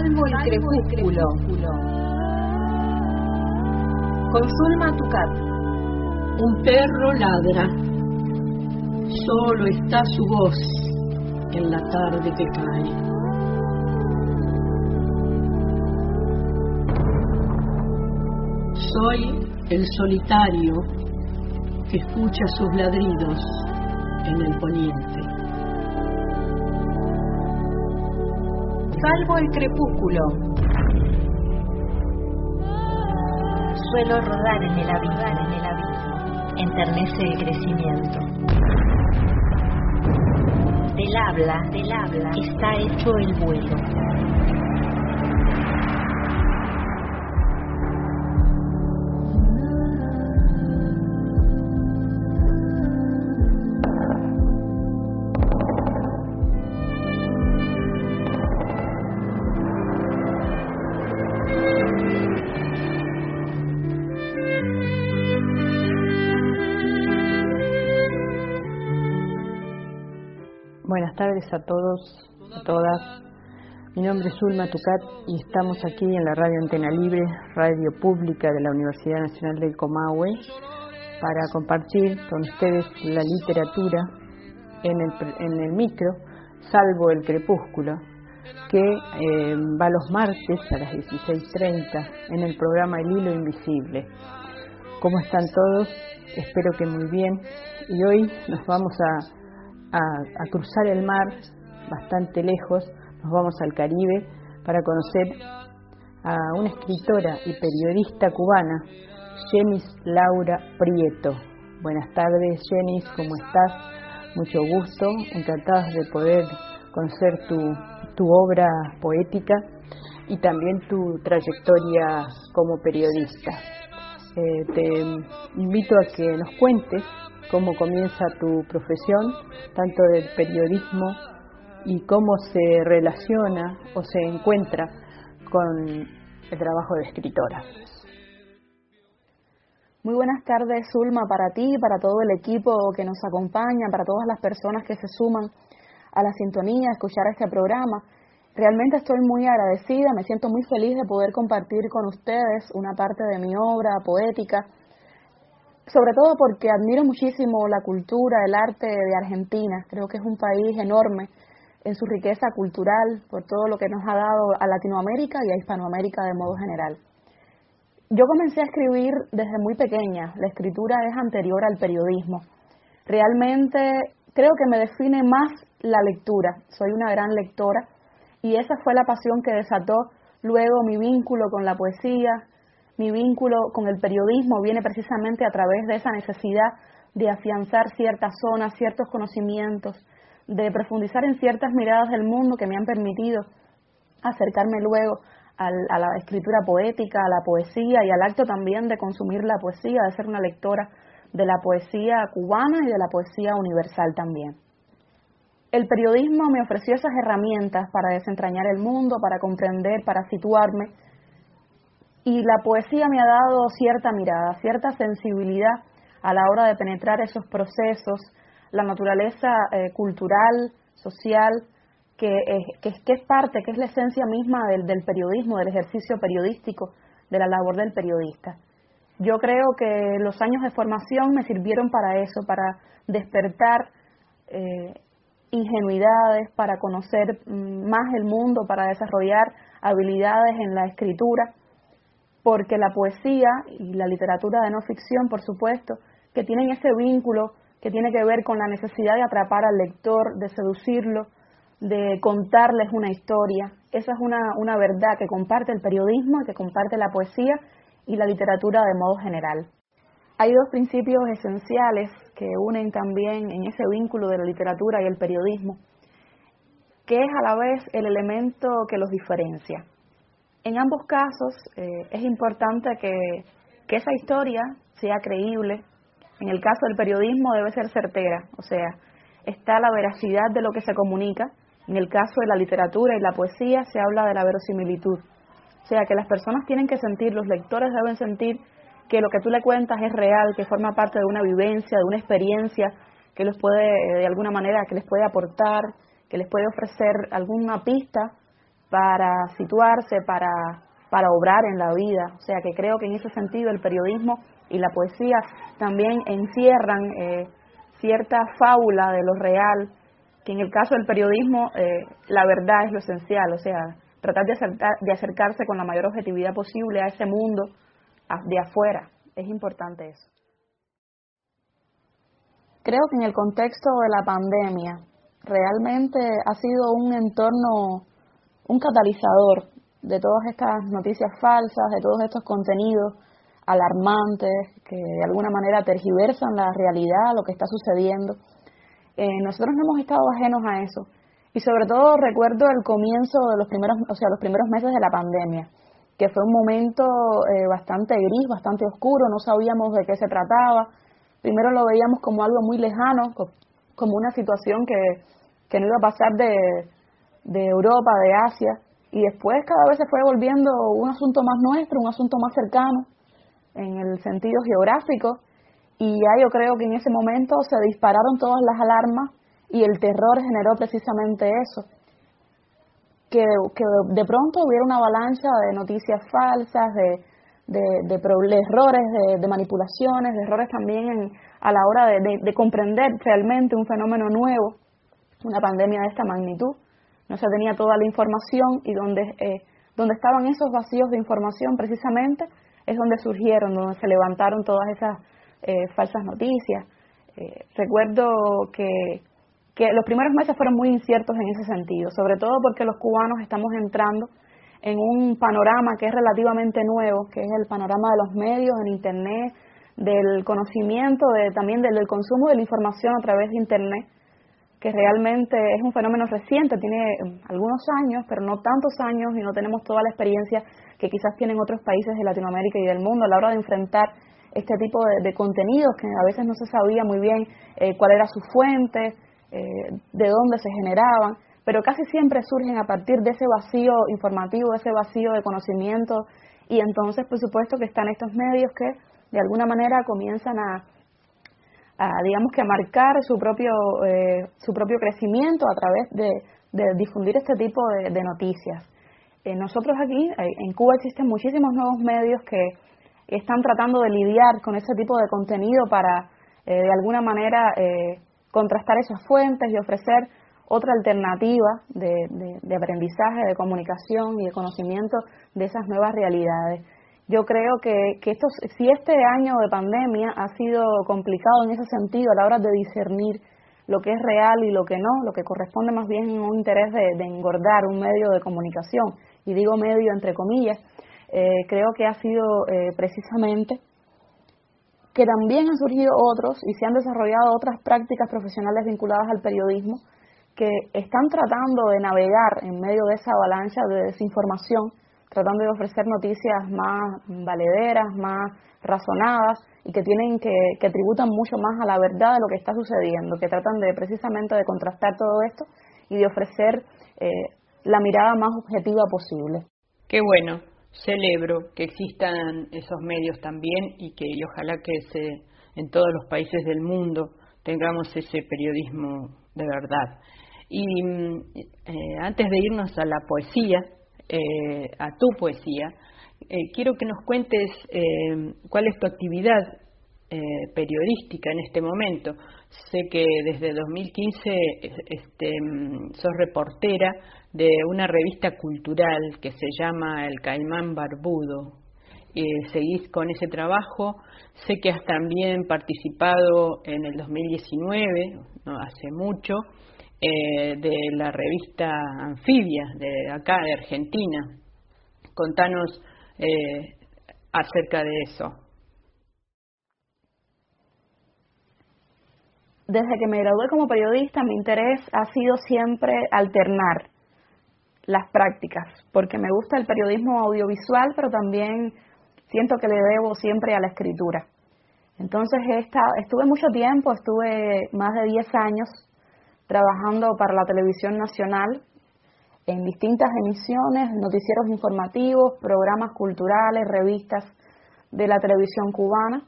Salvo el crepúsculo. Con Zulma Tucat. Un perro ladra. Solo está su voz en la tarde que cae. Soy el solitario que escucha sus ladridos en el poniente. Salvo el crepúsculo. Suelo rodar en el abismo, en el abismo. Enternece el crecimiento. Del habla, del habla, está hecho el vuelo. Buenas tardes a todos, a todas. Mi nombre es Ulma Tucat y estamos aquí en la Radio Antena Libre, radio pública de la Universidad Nacional del Comahue, para compartir con ustedes la literatura en el, en el micro, salvo el crepúsculo, que eh, va los martes a las 16.30 en el programa El Hilo Invisible. ¿Cómo están todos? Espero que muy bien. Y hoy nos vamos a a, cruzar el mar bastante lejos, nos vamos al Caribe para conocer a una escritora y periodista cubana, Jenis Laura Prieto. Buenas tardes, Jenis, ¿cómo estás? Mucho gusto, encantados de poder conocer tu, tu obra poética y también tu trayectoria como periodista. Eh, te invito a que nos cuentes cómo comienza tu profesión, tanto del periodismo y cómo se relaciona o se encuentra con el trabajo de escritora. Muy buenas tardes, Zulma, para ti, para todo el equipo que nos acompaña, para todas las personas que se suman a la sintonía, a escuchar este programa. Realmente estoy muy agradecida, me siento muy feliz de poder compartir con ustedes una parte de mi obra poética sobre todo porque admiro muchísimo la cultura, el arte de Argentina. Creo que es un país enorme en su riqueza cultural por todo lo que nos ha dado a Latinoamérica y a Hispanoamérica de modo general. Yo comencé a escribir desde muy pequeña. La escritura es anterior al periodismo. Realmente creo que me define más la lectura. Soy una gran lectora y esa fue la pasión que desató luego mi vínculo con la poesía, mi vínculo con el periodismo viene precisamente a través de esa necesidad de afianzar ciertas zonas, ciertos conocimientos, de profundizar en ciertas miradas del mundo que me han permitido acercarme luego a la escritura poética, a la poesía y al acto también de consumir la poesía, de ser una lectora de la poesía cubana y de la poesía universal también. El periodismo me ofreció esas herramientas para desentrañar el mundo, para comprender, para situarme y la poesía me ha dado cierta mirada, cierta sensibilidad a la hora de penetrar esos procesos, la naturaleza eh, cultural, social, que, que, es parte, que es la esencia misma del, del, periodismo, del ejercicio periodístico, de la labor del periodista. Yo creo que los años de formación me sirvieron para eso, para despertar eh, ingenuidades, para conocer mm, más el mundo, para desarrollar habilidades en la escritura porque la poesía y la literatura de no ficción, por supuesto, que tienen ese vínculo que tiene que ver con la necesidad de atrapar al lector, de seducirlo, de contarles una historia. Esa es una, una verdad que comparte el periodismo, que comparte la poesía y la literatura de modo general. Hay dos principios esenciales que unen también en ese vínculo de la literatura y el periodismo, que es a la vez el elemento que los diferencia. En ambos casos eh, es importante que, que esa historia sea creíble. En el caso del periodismo debe ser certera, o sea, está la veracidad de lo que se comunica. En el caso de la literatura y la poesía se habla de la verosimilitud. O sea, que las personas tienen que sentir, los lectores deben sentir que lo que tú le cuentas es real, que forma parte de una vivencia, de una experiencia que les puede, de alguna manera, que les puede aportar, que les puede ofrecer alguna pista para situarse, para, para obrar en la vida. O sea que creo que en ese sentido el periodismo y la poesía también encierran eh, cierta fábula de lo real, que en el caso del periodismo eh, la verdad es lo esencial, o sea, tratar de, de acercarse con la mayor objetividad posible a ese mundo de afuera. Es importante eso. Creo que en el contexto de la pandemia realmente ha sido un entorno, un catalizador de todas estas noticias falsas, de todos estos contenidos alarmantes que de alguna manera tergiversan la realidad, lo que está sucediendo. Eh, nosotros no hemos estado ajenos a eso y sobre todo recuerdo el comienzo de los primeros, o sea, los primeros meses de la pandemia, que fue un momento eh, bastante gris, bastante oscuro, no sabíamos de qué se trataba, primero lo veíamos como algo muy lejano, como una situación que, que no iba a pasar de, de Europa, de Asia, y después cada vez se fue volviendo un asunto más nuestro, un asunto más cercano en el sentido geográfico, y ya yo creo que en ese momento se dispararon todas las alarmas y el terror generó precisamente eso, que, de pronto hubiera una avalancha de noticias falsas, de, de, de, errores, de, manipulaciones, de errores también a la hora de, comprender realmente un fenómeno nuevo, una pandemia de esta magnitud. No se tenía toda la información y donde, eh, donde estaban esos vacíos de información precisamente es donde surgieron, donde se levantaron todas esas eh, falsas noticias. Eh, recuerdo que, que los primeros meses fueron muy inciertos en ese sentido, sobre todo porque los cubanos estamos entrando en un panorama que es relativamente nuevo, que es el panorama de los medios en Internet, del conocimiento, de, también del, consumo de la información a través de Internet, que realmente es un fenómeno reciente, tiene algunos años, pero no tantos años y no tenemos toda la experiencia que quizás tienen otros países de Latinoamérica y del mundo a la hora de enfrentar este tipo de, contenidos que a veces no se sabía muy bien eh, cuál era su fuente, eh, de dónde se generaban pero casi siempre surgen a partir de ese vacío informativo, ese vacío de conocimiento, y entonces, por supuesto, que están estos medios que de alguna manera comienzan a, digamos que a marcar su propio, eh, su propio crecimiento a través de, difundir este tipo de, noticias. Eh, nosotros aquí, eh, en Cuba existen muchísimos nuevos medios que están tratando de lidiar con ese tipo de contenido para, de alguna manera, contrastar esas fuentes y ofrecer otra alternativa de, aprendizaje, de comunicación y de conocimiento de esas nuevas realidades. Yo creo que, que estos, si este año de pandemia ha sido complicado en ese sentido a la hora de discernir lo que es real y lo que no, lo que corresponde más bien a un interés de, engordar un medio de comunicación, y digo medio entre comillas, eh, creo que ha sido eh, precisamente que también han surgido otros y se han desarrollado otras prácticas profesionales vinculadas al periodismo que están tratando de navegar en medio de esa avalancha de desinformación, tratando de ofrecer noticias más valederas, más razonadas y que tienen que, que tributan mucho más a la verdad de lo que está sucediendo, que tratan de precisamente de contrastar todo esto y de ofrecer eh, la mirada más objetiva posible. Qué bueno, celebro que existan esos medios también y que y ojalá que se, en todos los países del mundo tengamos ese periodismo de verdad. Y eh, antes de irnos a la poesía, eh, a tu poesía, eh, quiero que nos cuentes cuál es tu actividad periodística en este momento. Sé que desde 2015 este, sos reportera de una revista cultural que se llama El Caimán Barbudo. seguís con ese trabajo. Sé que has también participado en el 2019, no hace mucho, eh, de la revista Anfibia, de acá, de Argentina. Contanos eh, acerca de eso. Desde que me gradué como periodista, mi interés ha sido siempre alternar las prácticas, porque me gusta el periodismo audiovisual, pero también siento que le debo siempre a la escritura. Entonces estuve mucho tiempo, estuve más de 10 años trabajando para la televisión nacional en distintas emisiones, noticieros informativos, programas culturales, revistas de la televisión cubana.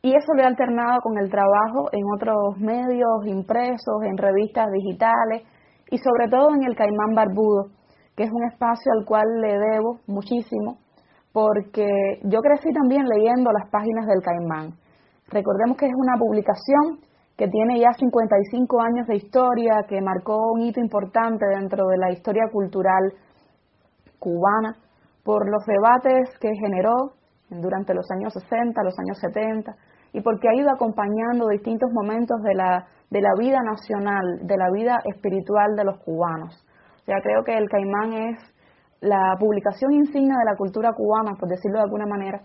Y eso lo he alternado con el trabajo en otros medios impresos, en revistas digitales y sobre todo en el Caimán Barbudo, que es un espacio al cual le debo muchísimo, porque yo crecí también leyendo las páginas del Caimán. Recordemos que es una publicación que tiene ya 55 años de historia, que marcó un hito importante dentro de la historia cultural cubana por los debates que generó durante los años 60, los años 70, y porque ha ido acompañando distintos momentos de la, de la vida nacional, de la vida espiritual de los cubanos. O sea, creo que el Caimán es la publicación insignia de la cultura cubana, por decirlo de alguna manera,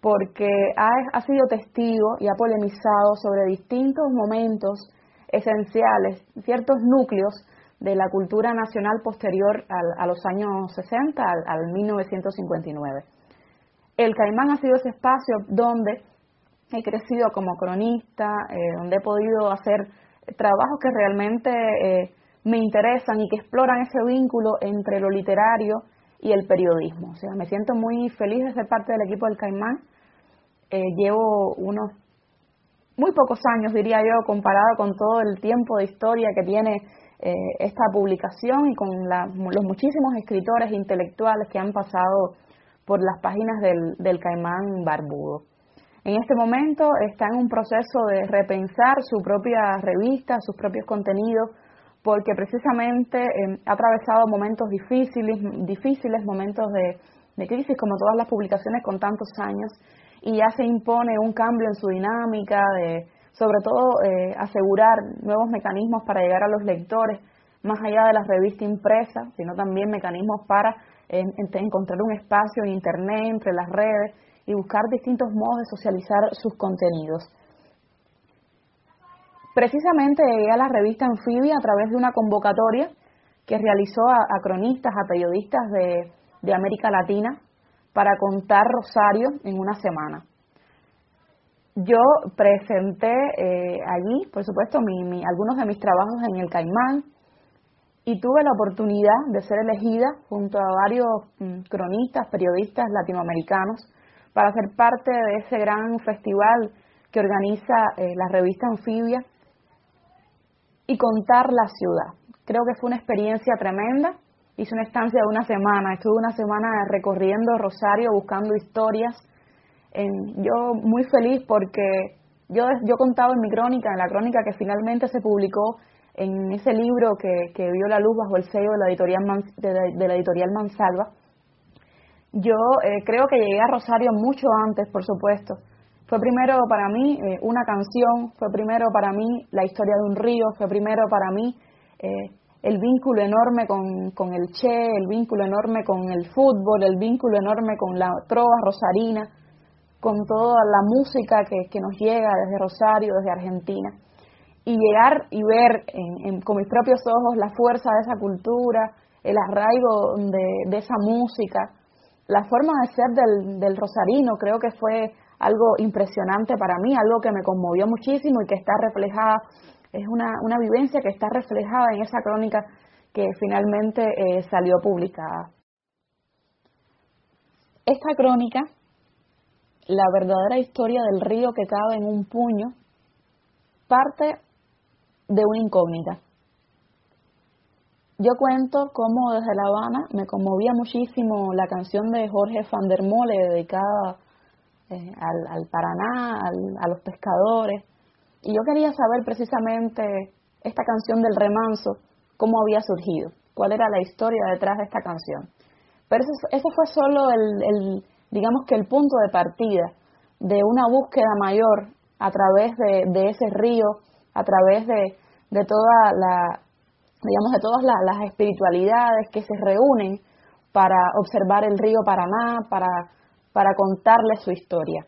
porque ha, ha sido testigo y ha polemizado sobre distintos momentos esenciales, ciertos núcleos de la cultura nacional posterior a los años 60, al, 1959. El Caimán ha sido ese espacio donde he crecido como cronista, eh, donde he podido hacer trabajos que realmente eh, me interesan y que exploran ese vínculo entre lo literario y el periodismo. O sea, me siento muy feliz de ser parte del equipo del Caimán. Eh, llevo unos muy pocos años, diría yo, comparado con todo el tiempo de historia que tiene eh, esta publicación y con los muchísimos escritores intelectuales que han pasado por las páginas del, del Caimán Barbudo. En este momento está en un proceso de repensar su propia revista, sus propios contenidos, porque precisamente eh, ha atravesado momentos difíciles, difíciles momentos de, de, crisis, como todas las publicaciones con tantos años, y ya se impone un cambio en su dinámica, de sobre todo eh, asegurar nuevos mecanismos para llegar a los lectores, más allá de la revista impresa, sino también mecanismos para encontrar un espacio en Internet, entre las redes, y buscar distintos modos de socializar sus contenidos. Precisamente llegué a la revista Anfibia a través de una convocatoria que realizó a, cronistas, a periodistas de, América Latina para contar Rosario en una semana. Yo presenté eh, allí, por supuesto, mi, algunos de mis trabajos en el Caimán y tuve la oportunidad de ser elegida junto a varios mm, cronistas, periodistas latinoamericanos para ser parte de ese gran festival que organiza eh, la revista Anfibia y contar la ciudad. Creo que fue una experiencia tremenda. Hice una estancia de una semana, estuve una semana recorriendo Rosario buscando historias yo muy feliz porque yo, yo contaba en mi crónica, en la crónica que finalmente se publicó en ese libro que, que vio la luz bajo el sello de la editorial, de, la editorial Mansalva, yo eh, creo que llegué a Rosario mucho antes, por supuesto. Fue primero para mí eh, una canción, fue primero para mí la historia de un río, fue primero para mí eh, el vínculo enorme con, con el Che, el vínculo enorme con el fútbol, el vínculo enorme con la trova rosarina, con toda la música que, nos llega desde Rosario, desde Argentina, y llegar y ver con mis propios ojos la fuerza de esa cultura, el arraigo de, esa música, la forma de ser del, del rosarino, creo que fue algo impresionante para mí, algo que me conmovió muchísimo y que está reflejada, es una, una vivencia que está reflejada en esa crónica que finalmente eh, salió publicada. Esta crónica la verdadera historia del río que cabe en un puño parte de una incógnita. Yo cuento cómo desde La Habana me conmovía muchísimo la canción de Jorge van der Mole dedicada eh, al, Paraná, a los pescadores. Y yo quería saber precisamente esta canción del remanso, cómo había surgido, cuál era la historia detrás de esta canción. Pero eso, fue solo el digamos que el punto de partida de una búsqueda mayor a través de, ese río, a través de, de toda la, digamos, de todas las espiritualidades que se reúnen para observar el río Paraná, para, para contarle su historia.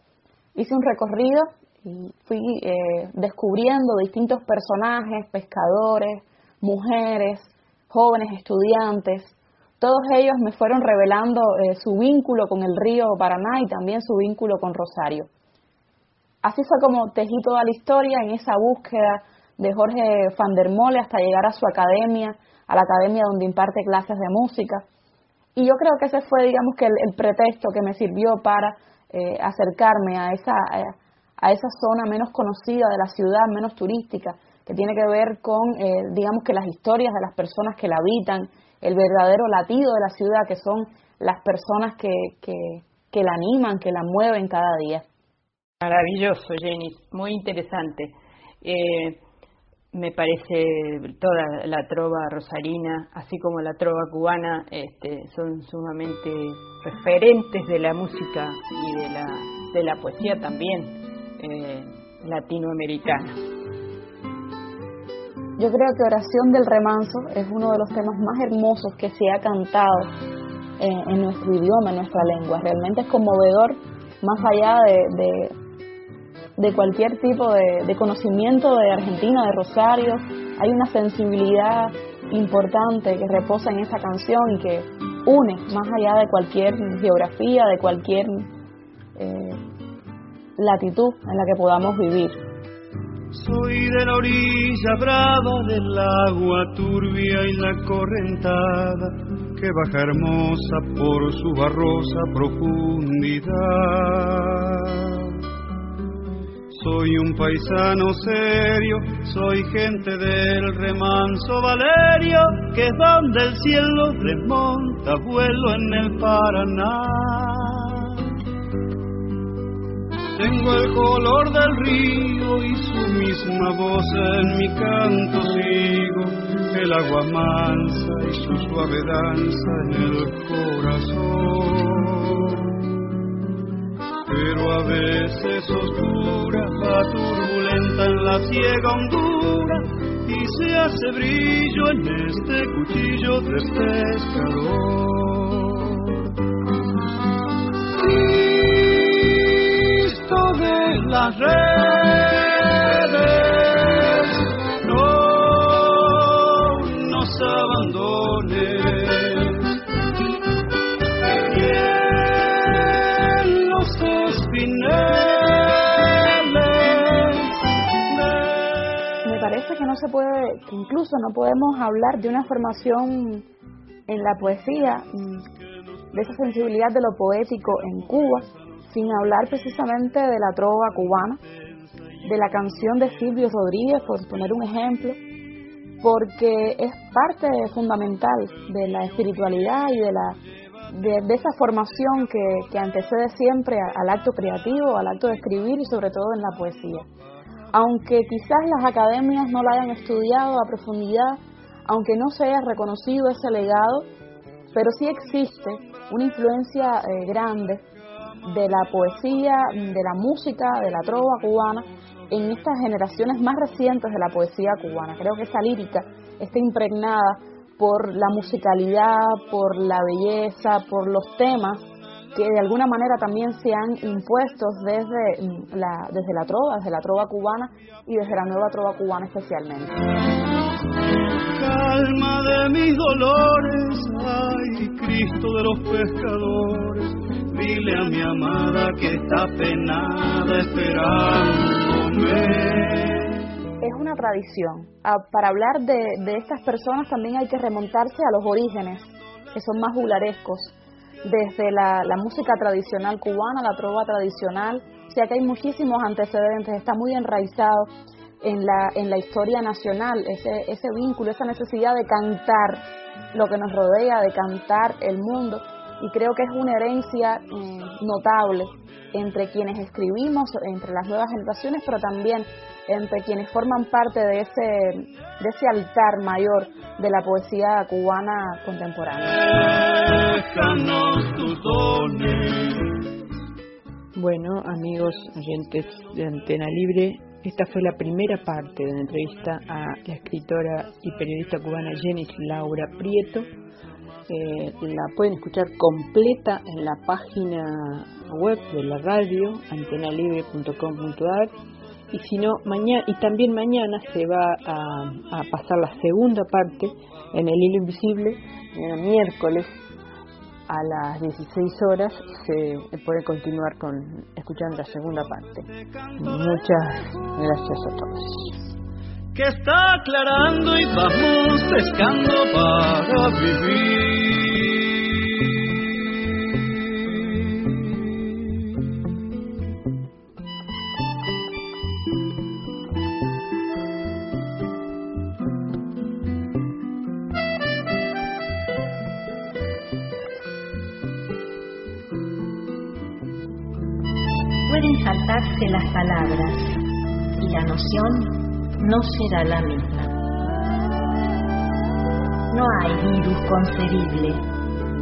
Hice un recorrido y fui eh, descubriendo distintos personajes, pescadores, mujeres, jóvenes estudiantes, todos ellos me fueron revelando eh, su vínculo con el río Paraná y también su vínculo con Rosario. Así fue como tejí toda la historia en esa búsqueda de Jorge van der hasta llegar a su academia, a la academia donde imparte clases de música. Y yo creo que ese fue, digamos, que el, pretexto que me sirvió para eh, acercarme a esa, a esa zona menos conocida de la ciudad, menos turística, que tiene que ver con, eh, digamos, que las historias de las personas que la habitan, el verdadero latido de la ciudad, que son las personas que, que, que la animan, que la mueven cada día. Maravilloso, Jenny, muy interesante. Eh, me parece toda la trova rosarina, así como la trova cubana, este, son sumamente referentes de la música y de la, de la poesía también eh, latinoamericana. Yo creo que Oración del Remanso es uno de los temas más hermosos que se ha cantado en, nuestro idioma, en nuestra lengua. Realmente es conmovedor, más allá de, de cualquier tipo de, conocimiento de Argentina, de Rosario. Hay una sensibilidad importante que reposa en esa canción y que une más allá de cualquier geografía, de cualquier eh, latitud en la que podamos vivir. Soy de la orilla brava del agua turbia y la correntada que baja hermosa por su barrosa profundidad. Soy un paisano serio, soy gente del remanso Valerio, que es donde el cielo remonta vuelo en el Paraná. Tengo el color del río y su misma voz en mi canto sigo, el agua mansa y su suave danza en el corazón pero a veces oscura, turbulenta en la ciega hondura y se hace brillo en este cuchillo de pescador. Cristo de las redes, incluso no podemos hablar de una formación en la poesía, mm, de esa sensibilidad de lo poético en Cuba, sin hablar precisamente de la trova cubana, de la canción de Silvio Rodríguez, por poner un ejemplo, porque es parte fundamental de la espiritualidad y de la de, esa formación que, que antecede siempre al acto creativo, al acto de escribir y sobre todo en la poesía. Aunque quizás las academias no la hayan estudiado a profundidad, aunque no se haya reconocido ese legado, pero sí existe una influencia eh, grande de la poesía, de la música, de la trova cubana en estas generaciones más recientes de la poesía cubana. Creo que esa lírica está impregnada por la musicalidad, por la belleza, por los temas que de alguna manera también se han impuesto desde la, desde la trova, desde la trova cubana y desde la nueva trova cubana especialmente. Calma de mis dolores, ay Cristo de los pescadores, dile a mi amada que está penada esperándome es una tradición. Ah, para hablar de, de, estas personas también hay que remontarse a los orígenes, que son más bularescos, desde la, la música tradicional cubana, la trova tradicional, o sea que hay muchísimos antecedentes, está muy enraizado en la, en la historia nacional, ese, ese vínculo, esa necesidad de cantar lo que nos rodea, de cantar el mundo, y creo que es una herencia mm, notable entre quienes escribimos, entre las nuevas generaciones, pero también entre quienes forman parte de ese, de ese altar mayor de la poesía cubana contemporánea. Bueno, amigos oyentes de Antena Libre, esta fue la primera parte de la entrevista a la escritora y periodista cubana Jenny Laura Prieto. Eh, la pueden escuchar completa en la página web de la radio, antenalibre.com.ar y si no mañana y también mañana se va a, pasar la segunda parte en el hilo invisible miércoles a las 16 horas se puede continuar con escuchando la segunda parte. Muchas gracias a todos que está aclarando y vamos pescando para vivir. Pueden saltarse las palabras y la noción no será la misma. No hay virus concebible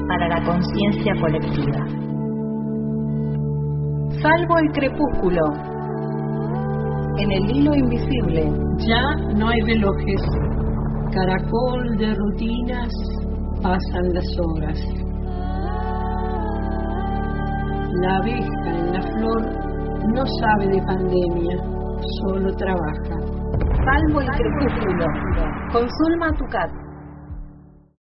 para la conciencia colectiva. Salvo el crepúsculo. En el hilo invisible. Ya no hay relojes. Caracol de rutinas, pasan las horas. La abeja en la flor no sabe de pandemia, solo trabaja. Salvo el crepúsculo. Con Zulma Tucat.